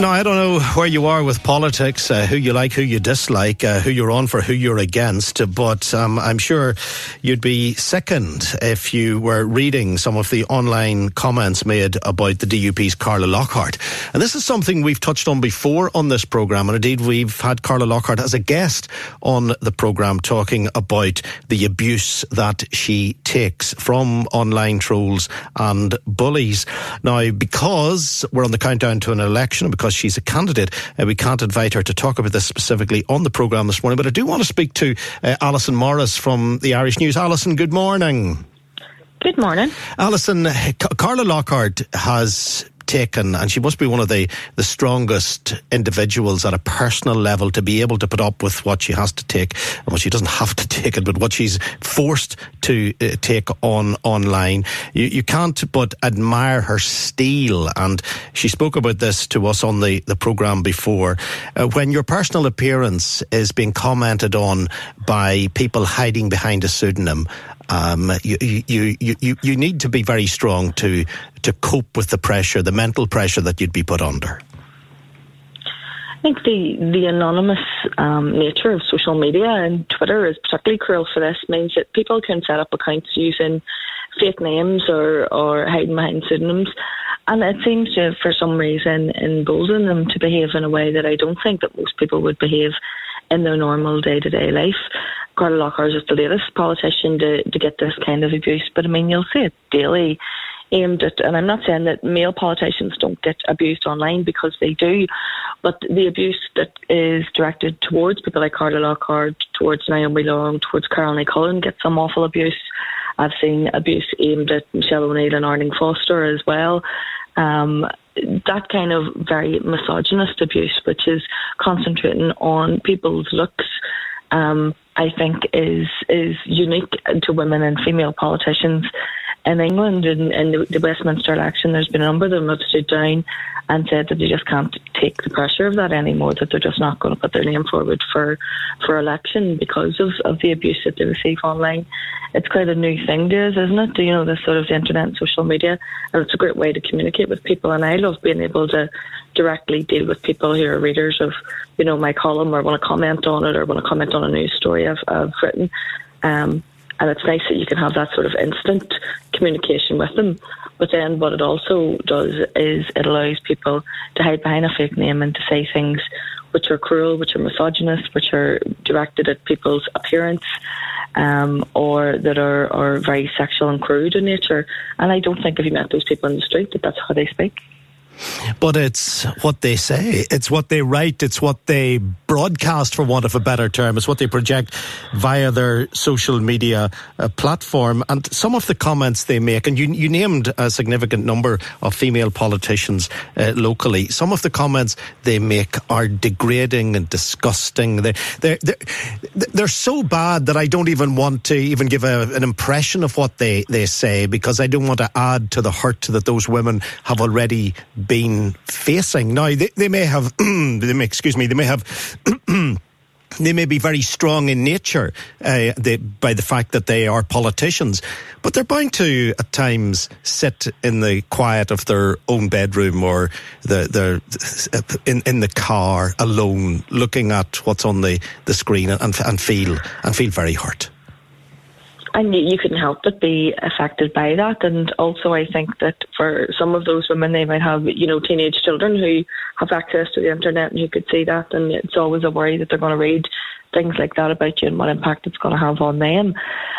No, I don't know where you are with politics, uh, who you like, who you dislike, uh, who you're on for, who you're against, but um, I'm sure you'd be sickened if you were reading some of the online comments made about the DUP's Carla Lockhart. And this is something we've touched on before on this programme, and indeed we've had Carla Lockhart as a guest on the programme talking about the abuse that she takes from online trolls and bullies. Now, because we're on the countdown to an election, because she's a candidate. Uh, we can't invite her to talk about this specifically on the programme this morning, but I do want to speak to uh, Alison Morris from the Irish News. Alison, good morning. Good morning. Alison, Carla Lockhart has taken, and she must be one of the, the strongest individuals at a personal level to be able to put up with what she has to take, and what she doesn't have to take it, but what she's forced to uh, take on online. You, you can't but admire her steel, and she spoke about this to us on the, the programme before. Uh, when your personal appearance is being commented on by people hiding behind a pseudonym, um, you, you, you, you, need to be very strong to, to cope with the pressure, the mental pressure that you'd be put under. I think the, the anonymous um, nature of social media and Twitter is particularly cruel for this, means that people can set up accounts using fake names or, or hiding behind pseudonyms. And it seems to, for some reason, embolden them to behave in a way that I don't think that most people would behave in their normal day to day life. Carla Lockhart is the latest politician to, to get this kind of abuse, but I mean, you'll see it daily aimed at, and I'm not saying that male politicians don't get abused online because they do, but the abuse that is directed towards people like Carla Lockhart, towards Naomi Long, towards Caroline Cullen gets some awful abuse. I've seen abuse aimed at Michelle O'Neill and Arlene Foster as well. Um, that kind of very misogynist abuse, which is concentrating on people's looks, um, I think is is unique to women and female politicians in England. In, in the, the Westminster election, there's been a number of them that stood down and said that they just can't take the pressure of that anymore, that they're just not going to put their name forward for, for election because of, of the abuse that they receive online. It's quite a new thing to isn't it? You know, this sort of the internet and social media. And it's a great way to communicate with people. And I love being able to directly deal with people who are readers of, you know, my column or want to comment on it or want to comment on a news story I've, I've written. Um, and it's nice that you can have that sort of instant communication with them. But then what it also does is it allows people to hide behind a fake name and to say things which are cruel, which are misogynist, which are directed at people's appearance, um, or that are, are very sexual and crude in nature. And I don't think if you met those people in the street that that's how they speak. But it's what they say, it's what they write, it's what they broadcast, for want of a better term, it's what they project via their social media uh, platform. And some of the comments they make, and you, you named a significant number of female politicians uh, locally, some of the comments they make are degrading and disgusting. They're, they're, they're, they're so bad that I don't even want to even give a, an impression of what they, they say because I don't want to add to the hurt that those women have already been facing. Now, they, they may have, they may, excuse me, they may have. they may be very strong in nature uh, they, by the fact that they are politicians, but they're bound to at times sit in the quiet of their own bedroom or the, the in, in the car alone, looking at what's on the, the screen and, and feel and feel very hurt and you couldn't help but be affected by that. And also, I think that for some of those women, they might have, you know, teenage children who have access to the internet and you could see that. And it's always a worry that they're going to read things like that about you and what impact it's going to have on them.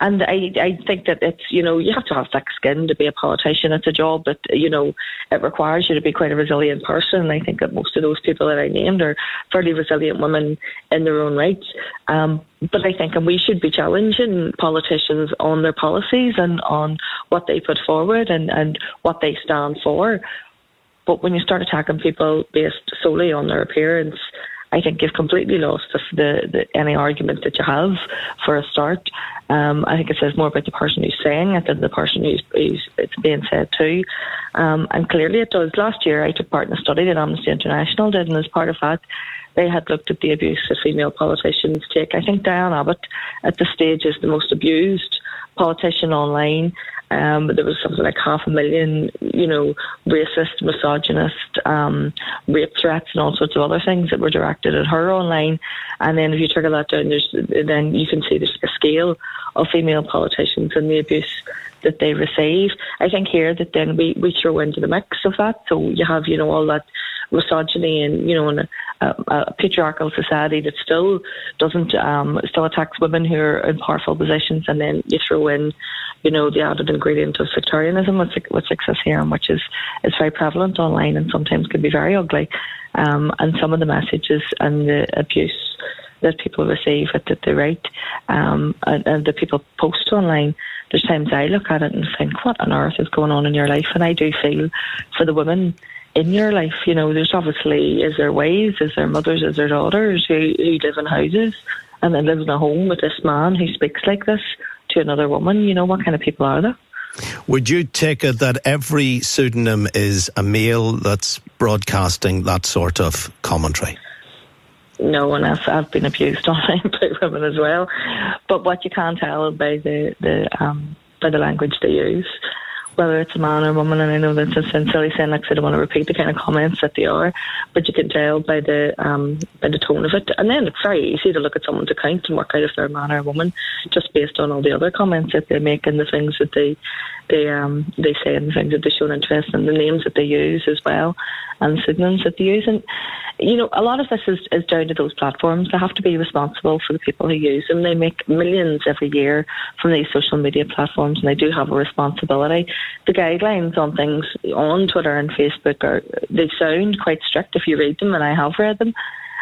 And I, I think that it's, you know, you have to have thick skin to be a politician. It's a job that, you know, it requires you to be quite a resilient person. And I think that most of those people that I named are fairly resilient women in their own rights. Um, but I think, and we should be challenging politicians on their policies and on what they put forward and, and what they stand for. But when you start attacking people based solely on their appearance, I think you've completely lost the, the, any argument that you have for a start. Um, I think it says more about the person who's saying it than the person who's, who's it's being said to. Um, and clearly it does. Last year I took part in a study that Amnesty International did, and as part of that, they had looked at the abuse that female politicians take. I think Diane Abbott at this stage is the most abused politician online. Um, there was something like half a million, you know, racist, misogynist, um, rape threats, and all sorts of other things that were directed at her online. And then if you trigger that down, then you can see there's a scale of female politicians and the abuse that they receive. I think here that then we, we throw into the mix of that. So you have, you know, all that misogyny and, you know, in a, a, patriarchal society that still doesn't, um, still attacks women who are in powerful positions. And then you throw in, you know, the added ingredient of sectarianism, which, which exists here and which is, is very prevalent online and sometimes can be very ugly. Um, and some of the messages and the abuse that people receive at the, right um, and, and the people post online there's times I look at it and think, what on earth is going on in your life? And I do feel for the women in your life. You know, there's obviously, is there wives, is there mothers, is there daughters who, who live in houses and then live in a home with this man who speaks like this to another woman? You know, what kind of people are they? Would you take it that every pseudonym is a male that's broadcasting that sort of commentary? no one else. I've been abused online by women as well. But what you can tell by the the um, by the language they use, whether it's a man or a woman, and I know that's a silly saying, like I don't want to repeat the kind of comments that they are, but you can tell by the um, by the tone of it. And then it's very easy to look at someone's account and work out if they're a man or a woman, just based on all the other comments that they make and the things that they they um they say and the things that they show interest and the names that they use as well and pseudonyms that they use. And you know, a lot of this is, is down to those platforms. They have to be responsible for the people who use them. They make millions every year from these social media platforms, and they do have a responsibility. The guidelines on things on Twitter and Facebook are they sound quite strict if you read them, and I have read them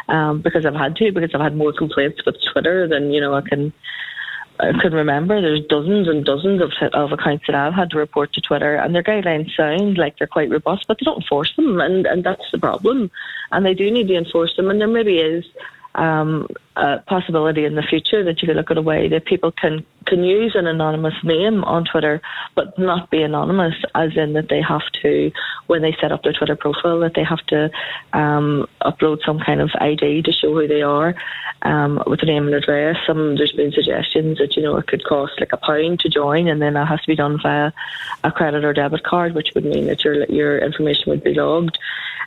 um, because I've had to because I've had more complaints with Twitter than you know I can I can remember there's dozens and dozens of, of accounts that I've had to report to Twitter, and their guidelines sound like they're quite robust, but they don't enforce them, and, and that's the problem. And they do need to enforce them, and there maybe is um, a possibility in the future that you could look at a way that people can can use an anonymous name on Twitter, but not be anonymous, as in that they have to, when they set up their Twitter profile, that they have to um, upload some kind of ID to show who they are um, with a name and address. Some there's been suggestions that you know it could cost like a pound to join, and then that has to be done via a credit or debit card, which would mean that your your information would be logged.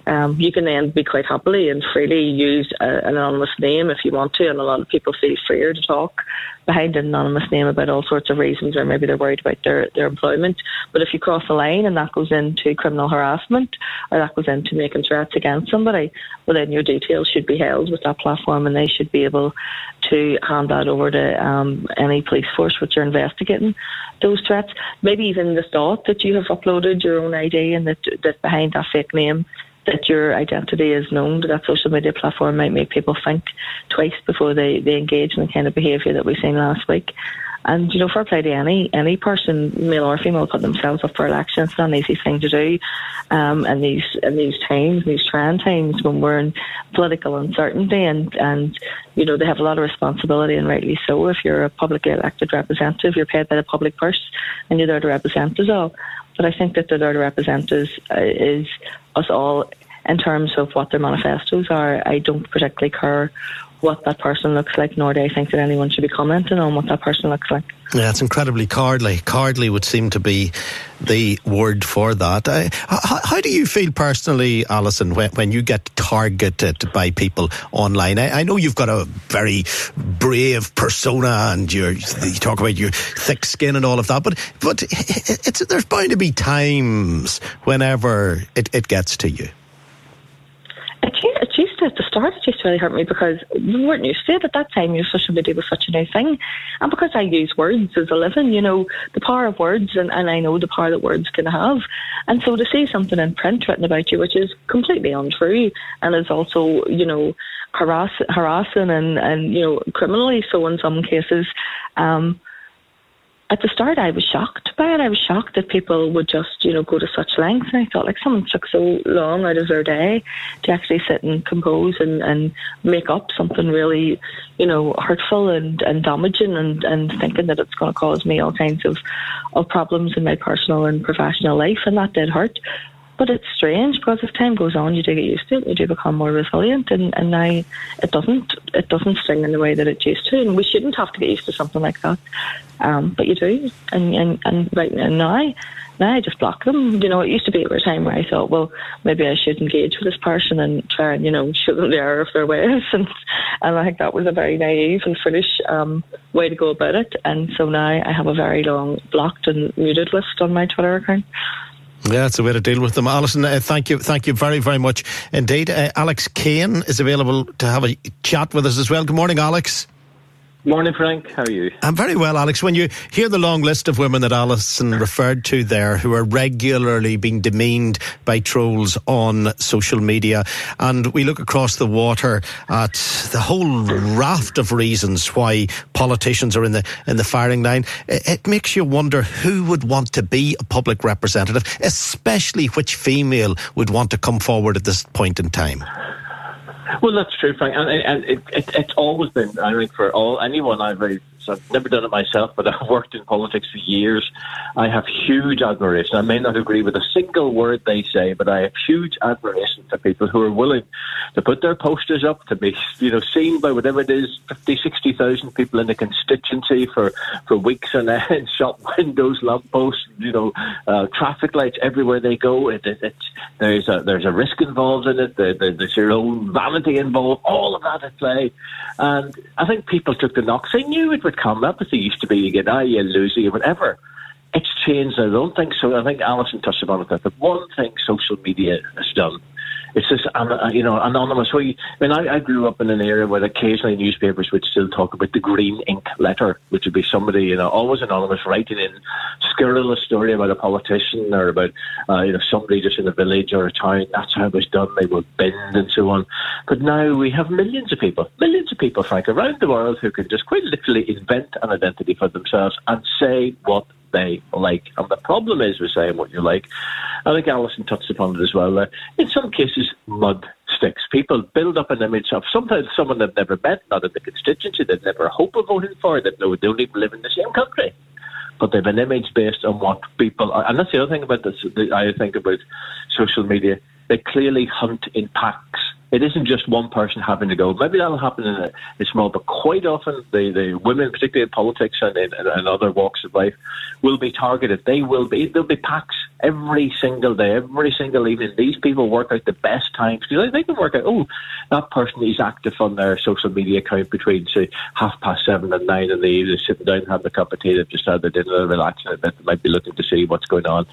Um, you can then be quite happily and freely use a, an anonymous name if you want to, and a lot of people feel freer to talk behind an anonymous name about all sorts of reasons, or maybe they're worried about their, their employment. But if you cross the line and that goes into criminal harassment, or that goes into making threats against somebody, well, then your details should be held with that platform, and they should be able to hand that over to um, any police force which are investigating those threats. Maybe even the thought that you have uploaded your own ID and that that behind that fake name that your identity is known that social media platform might make people think twice before they, they engage in the kind of behaviour that we've seen last week. And you know, fair play to any any person, male or female, put themselves up for election. It's not an easy thing to do. Um, in these in these times, these trying times when we're in political uncertainty, and and you know they have a lot of responsibility, and rightly so. If you're a publicly elected representative, you're paid by the public purse, and you're there to represent us all. But I think that they're there to uh, is us all in terms of what their manifestos are. I don't particularly care what that person looks like, nor do I think that anyone should be commenting on what that person looks like. Yeah, it's incredibly cowardly. Cowardly would seem to be the word for that. Uh, how, how, do you feel personally, Alison, when, when you get targeted by people online? I, I, know you've got a very brave persona and you talk about your thick skin and all of that, but but there's bound to be times whenever it, it gets to you it to really hurt me because we weren't used to it at that time. Your social media was such a new thing, and because I use words as a living, you know, the power of words, and, and I know the power that words can have. And so to see something in print written about you, which is completely untrue, and is also, you know, harass, harassing and and you know, criminally so in some cases. Um, at the start, I was shocked by it. I was shocked that people would just, you know, go to such lengths. And I thought, like, someone took so long out of their day to actually sit and compose and, and make up something really, you know, hurtful and, and damaging and, and thinking that it's going to cause me all kinds of, of problems in my personal and professional life. And that did hurt. But it's strange because as time goes on, you do get used to it. You do become more resilient, and, and now it doesn't it doesn't sting in the way that it used to. And we shouldn't have to get used to something like that, um, but you do. And and, and right now, now I just block them. You know, it used to be at a time where I thought, well, maybe I should engage with this person and try and you know show them the error of their ways, and and I think that was a very naive and foolish um, way to go about it. And so now I have a very long blocked and muted list on my Twitter account. Yeah, it's a way to deal with them. Alison, uh, thank you, thank you very, very much indeed. Uh, Alex Kane is available to have a chat with us as well. Good morning, Alex. Morning, Frank. How are you? I'm very well, Alex. When you hear the long list of women that Alison referred to there who are regularly being demeaned by trolls on social media, and we look across the water at the whole raft of reasons why politicians are in the in the firing line, it, it makes you wonder who would want to be a public representative, especially which female would want to come forward at this point in time. Well, that's true, Frank, and, and it, it, it's always been. I think for all anyone I've so I've never done it myself, but I've worked in politics for years. I have huge admiration. I may not agree with a single word they say, but I have huge admiration for people who are willing to put their posters up to be, you know, seen by whatever it is, 50, 60,000 people in the constituency for, for weeks on end, shop windows, lampposts, you know, uh, traffic lights everywhere they go. It, it, there's a there's a risk involved in it. there's your own vanity involved. All of that at play, and I think people took the knocks. They knew it would up used to be. You get, ah, you lose, or whatever. It's changed. I don't think so. I think Alison touched upon it. The one thing social media has done it's just you know anonymous. We, I mean, I, I grew up in an area where occasionally newspapers would still talk about the green ink letter, which would be somebody you know always anonymous writing in scurrilous story about a politician or about uh, you know somebody just in a village or a town. That's how it was done. They would bend and so on. But now we have millions of people, millions of people, Frank, around the world who can just quite literally invent an identity for themselves and say what they like. And the problem is with saying what you like. I think Alison touched upon it as well. In some cases, mud sticks. People build up an image of sometimes someone they've never met, not in the constituency, they've never hope of voting for, they don't even live in the same country. But they've an image based on what people are. And that's the other thing about this, I think about social media. They clearly hunt in packs it isn't just one person having to go. Maybe that'll happen in a, a small, but quite often the, the women, particularly in politics and in, and other walks of life, will be targeted. They will be. There'll be packs every single day, every single evening. These people work out the best times because they can work out. Oh, that person is active on their social media account between say half past seven and nine in the evening, sitting down having a cup of tea. They've just had their dinner, relaxing a bit. They might be looking to see what's going on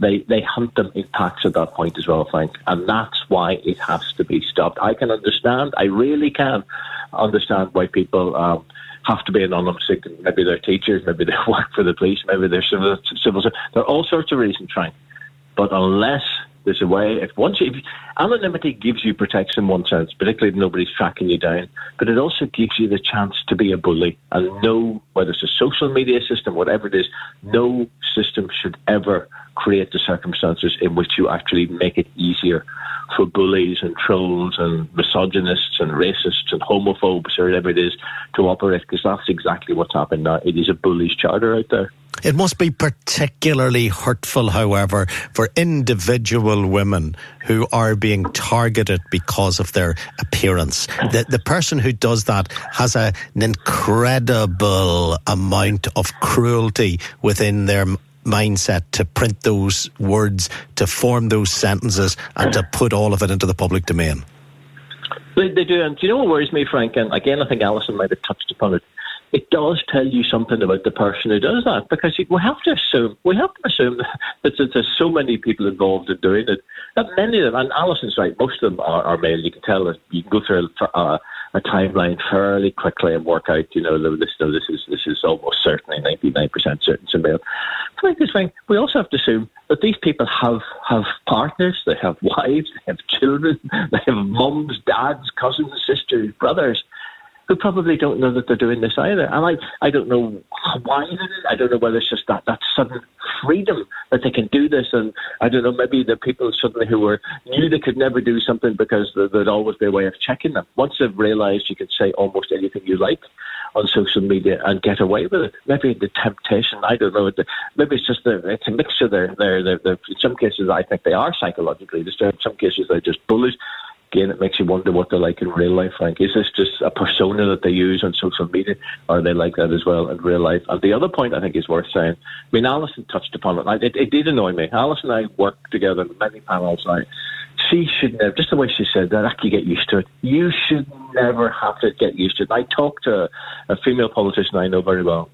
they they hunt them in packs at that point as well, Frank, and that's why it has to be stopped. I can understand, I really can understand why people um, have to be anonymous. Maybe they're teachers, maybe they work for the police, maybe they're civil. civil there are all sorts of reasons, Frank. But unless there's a way, if once if, anonymity gives you protection one sense, particularly if nobody's tracking you down, but it also gives you the chance to be a bully and know whether it's a social media system, whatever it is, no system should ever create the circumstances in which you actually make it easier for bullies and trolls and misogynists and racists and homophobes or whatever it is to operate because that's exactly what's happened now. It is a bully's charter out there. It must be particularly hurtful, however, for individual women who are being targeted because of their appearance. The, the person who does that has a, an incredible amount of cruelty within their mindset to print those words, to form those sentences, and to put all of it into the public domain. They, they do, and do you know what worries me, Frank? And again, I think Alison might have touched upon it. It does tell you something about the person who does that because we have to assume we have to assume that there's so many people involved in doing it that many of them, and Alison's right, most of them are, are male. You can tell that you can go through a, a timeline fairly quickly and work out, you know, this, this is this is almost certainly 99% certain to male. I think this thing, we also have to assume that these people have, have partners, they have wives, they have children, they have mums, dads, cousins, sisters, brothers. Who probably don't know that they're doing this either. And I, I don't know why. I don't know whether it's just that, that sudden freedom that they can do this. And I don't know, maybe the people suddenly who were knew they could never do something because there'd always be a way of checking them. Once they've realised you can say almost anything you like on social media and get away with it. Maybe the temptation, I don't know. Maybe it's just a, it's a mixture. There, there, in some cases, I think they are psychologically disturbed. In some cases, they're just bullies again, it makes you wonder what they're like in real life, Frank. Is this just a persona that they use on social media, or are they like that as well in real life? And the other point I think is worth saying, I mean, Alison touched upon it. It, it did annoy me. Alison and I worked together in many panels. I, she should never, just the way she said that, actually get used to it. You should never have to get used to it. I talked to a female politician I know very well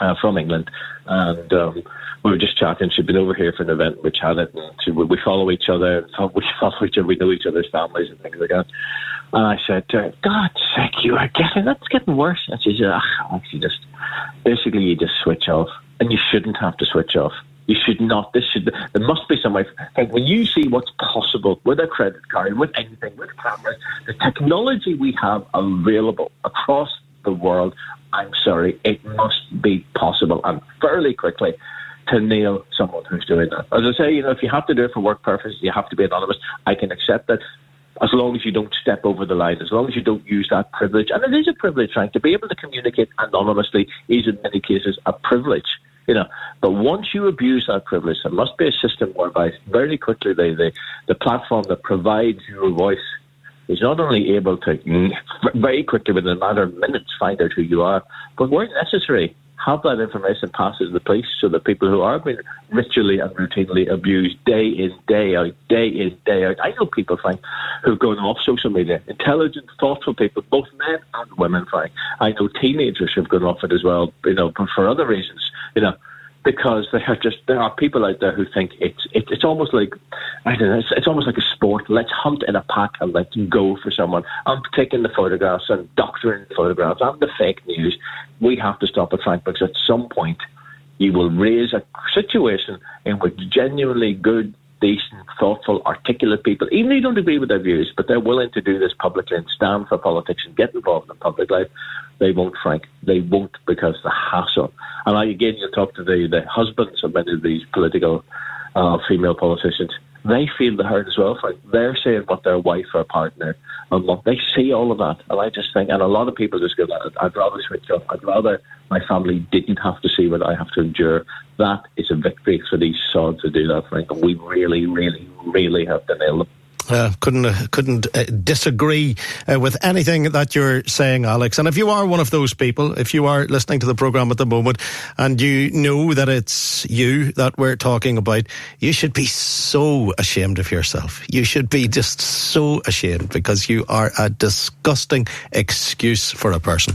uh, from England, and um, we were just chatting. She'd been over here for an event. We chatted, and she, we follow each other. We follow each other. We know each other's families and things like that. And I said to her, "God's sake, you are getting that's getting worse." And she said, "Ah, she just basically you just switch off, and you shouldn't have to switch off." You should not. This should. There must be some way. Like when you see what's possible with a credit card, with anything, with cameras, the technology we have available across the world. I'm sorry, it must be possible and fairly quickly to nail someone who's doing that. As I say, you know, if you have to do it for work purposes, you have to be anonymous. I can accept that. As long as you don't step over the line, as long as you don't use that privilege, and it is a privilege, Frank, to be able to communicate anonymously is in many cases a privilege. You know, but once you abuse that privilege, there must be a system whereby very quickly the, the, the platform that provides your voice is not only able to very quickly, within a matter of minutes, find out who you are, but where necessary, have that information passed to the police so that people who are being ritually and routinely abused day in, day out, day in, day out. I know people, Frank, who've gone off social media, intelligent, thoughtful people, both men and women, Frank. I know teenagers who've gone off it as well, you know, for other reasons, you know because there are just there are people out there who think it's it, it's almost like I don't know it's, it's almost like a sport. Let's hunt in a pack and let's go for someone. I'm taking the photographs and doctoring the photographs. I'm the fake news. We have to stop it, Frank, because at some point you will raise a situation in which genuinely good decent, thoughtful, articulate people, even if you don't agree with their views, but they're willing to do this publicly and stand for politics and get involved in public life, they won't, Frank. They won't because the hassle. And I, again, you talk to the, the husbands of many of these political uh, female politicians. They feel the hurt as well, Frank. They're saying what their wife or partner and what they see all of that. And I just think, and a lot of people just go, I'd rather switch off. I'd rather my family didn't have to see what I have to endure. That is a victory for these sods to do that, Frank. And we really, really, really have to nail them. Uh, couldn't uh, couldn't uh, disagree uh, with anything that you're saying, Alex. And if you are one of those people, if you are listening to the program at the moment, and you know that it's you that we're talking about, you should be so ashamed of yourself. You should be just so ashamed because you are a disgusting excuse for a person.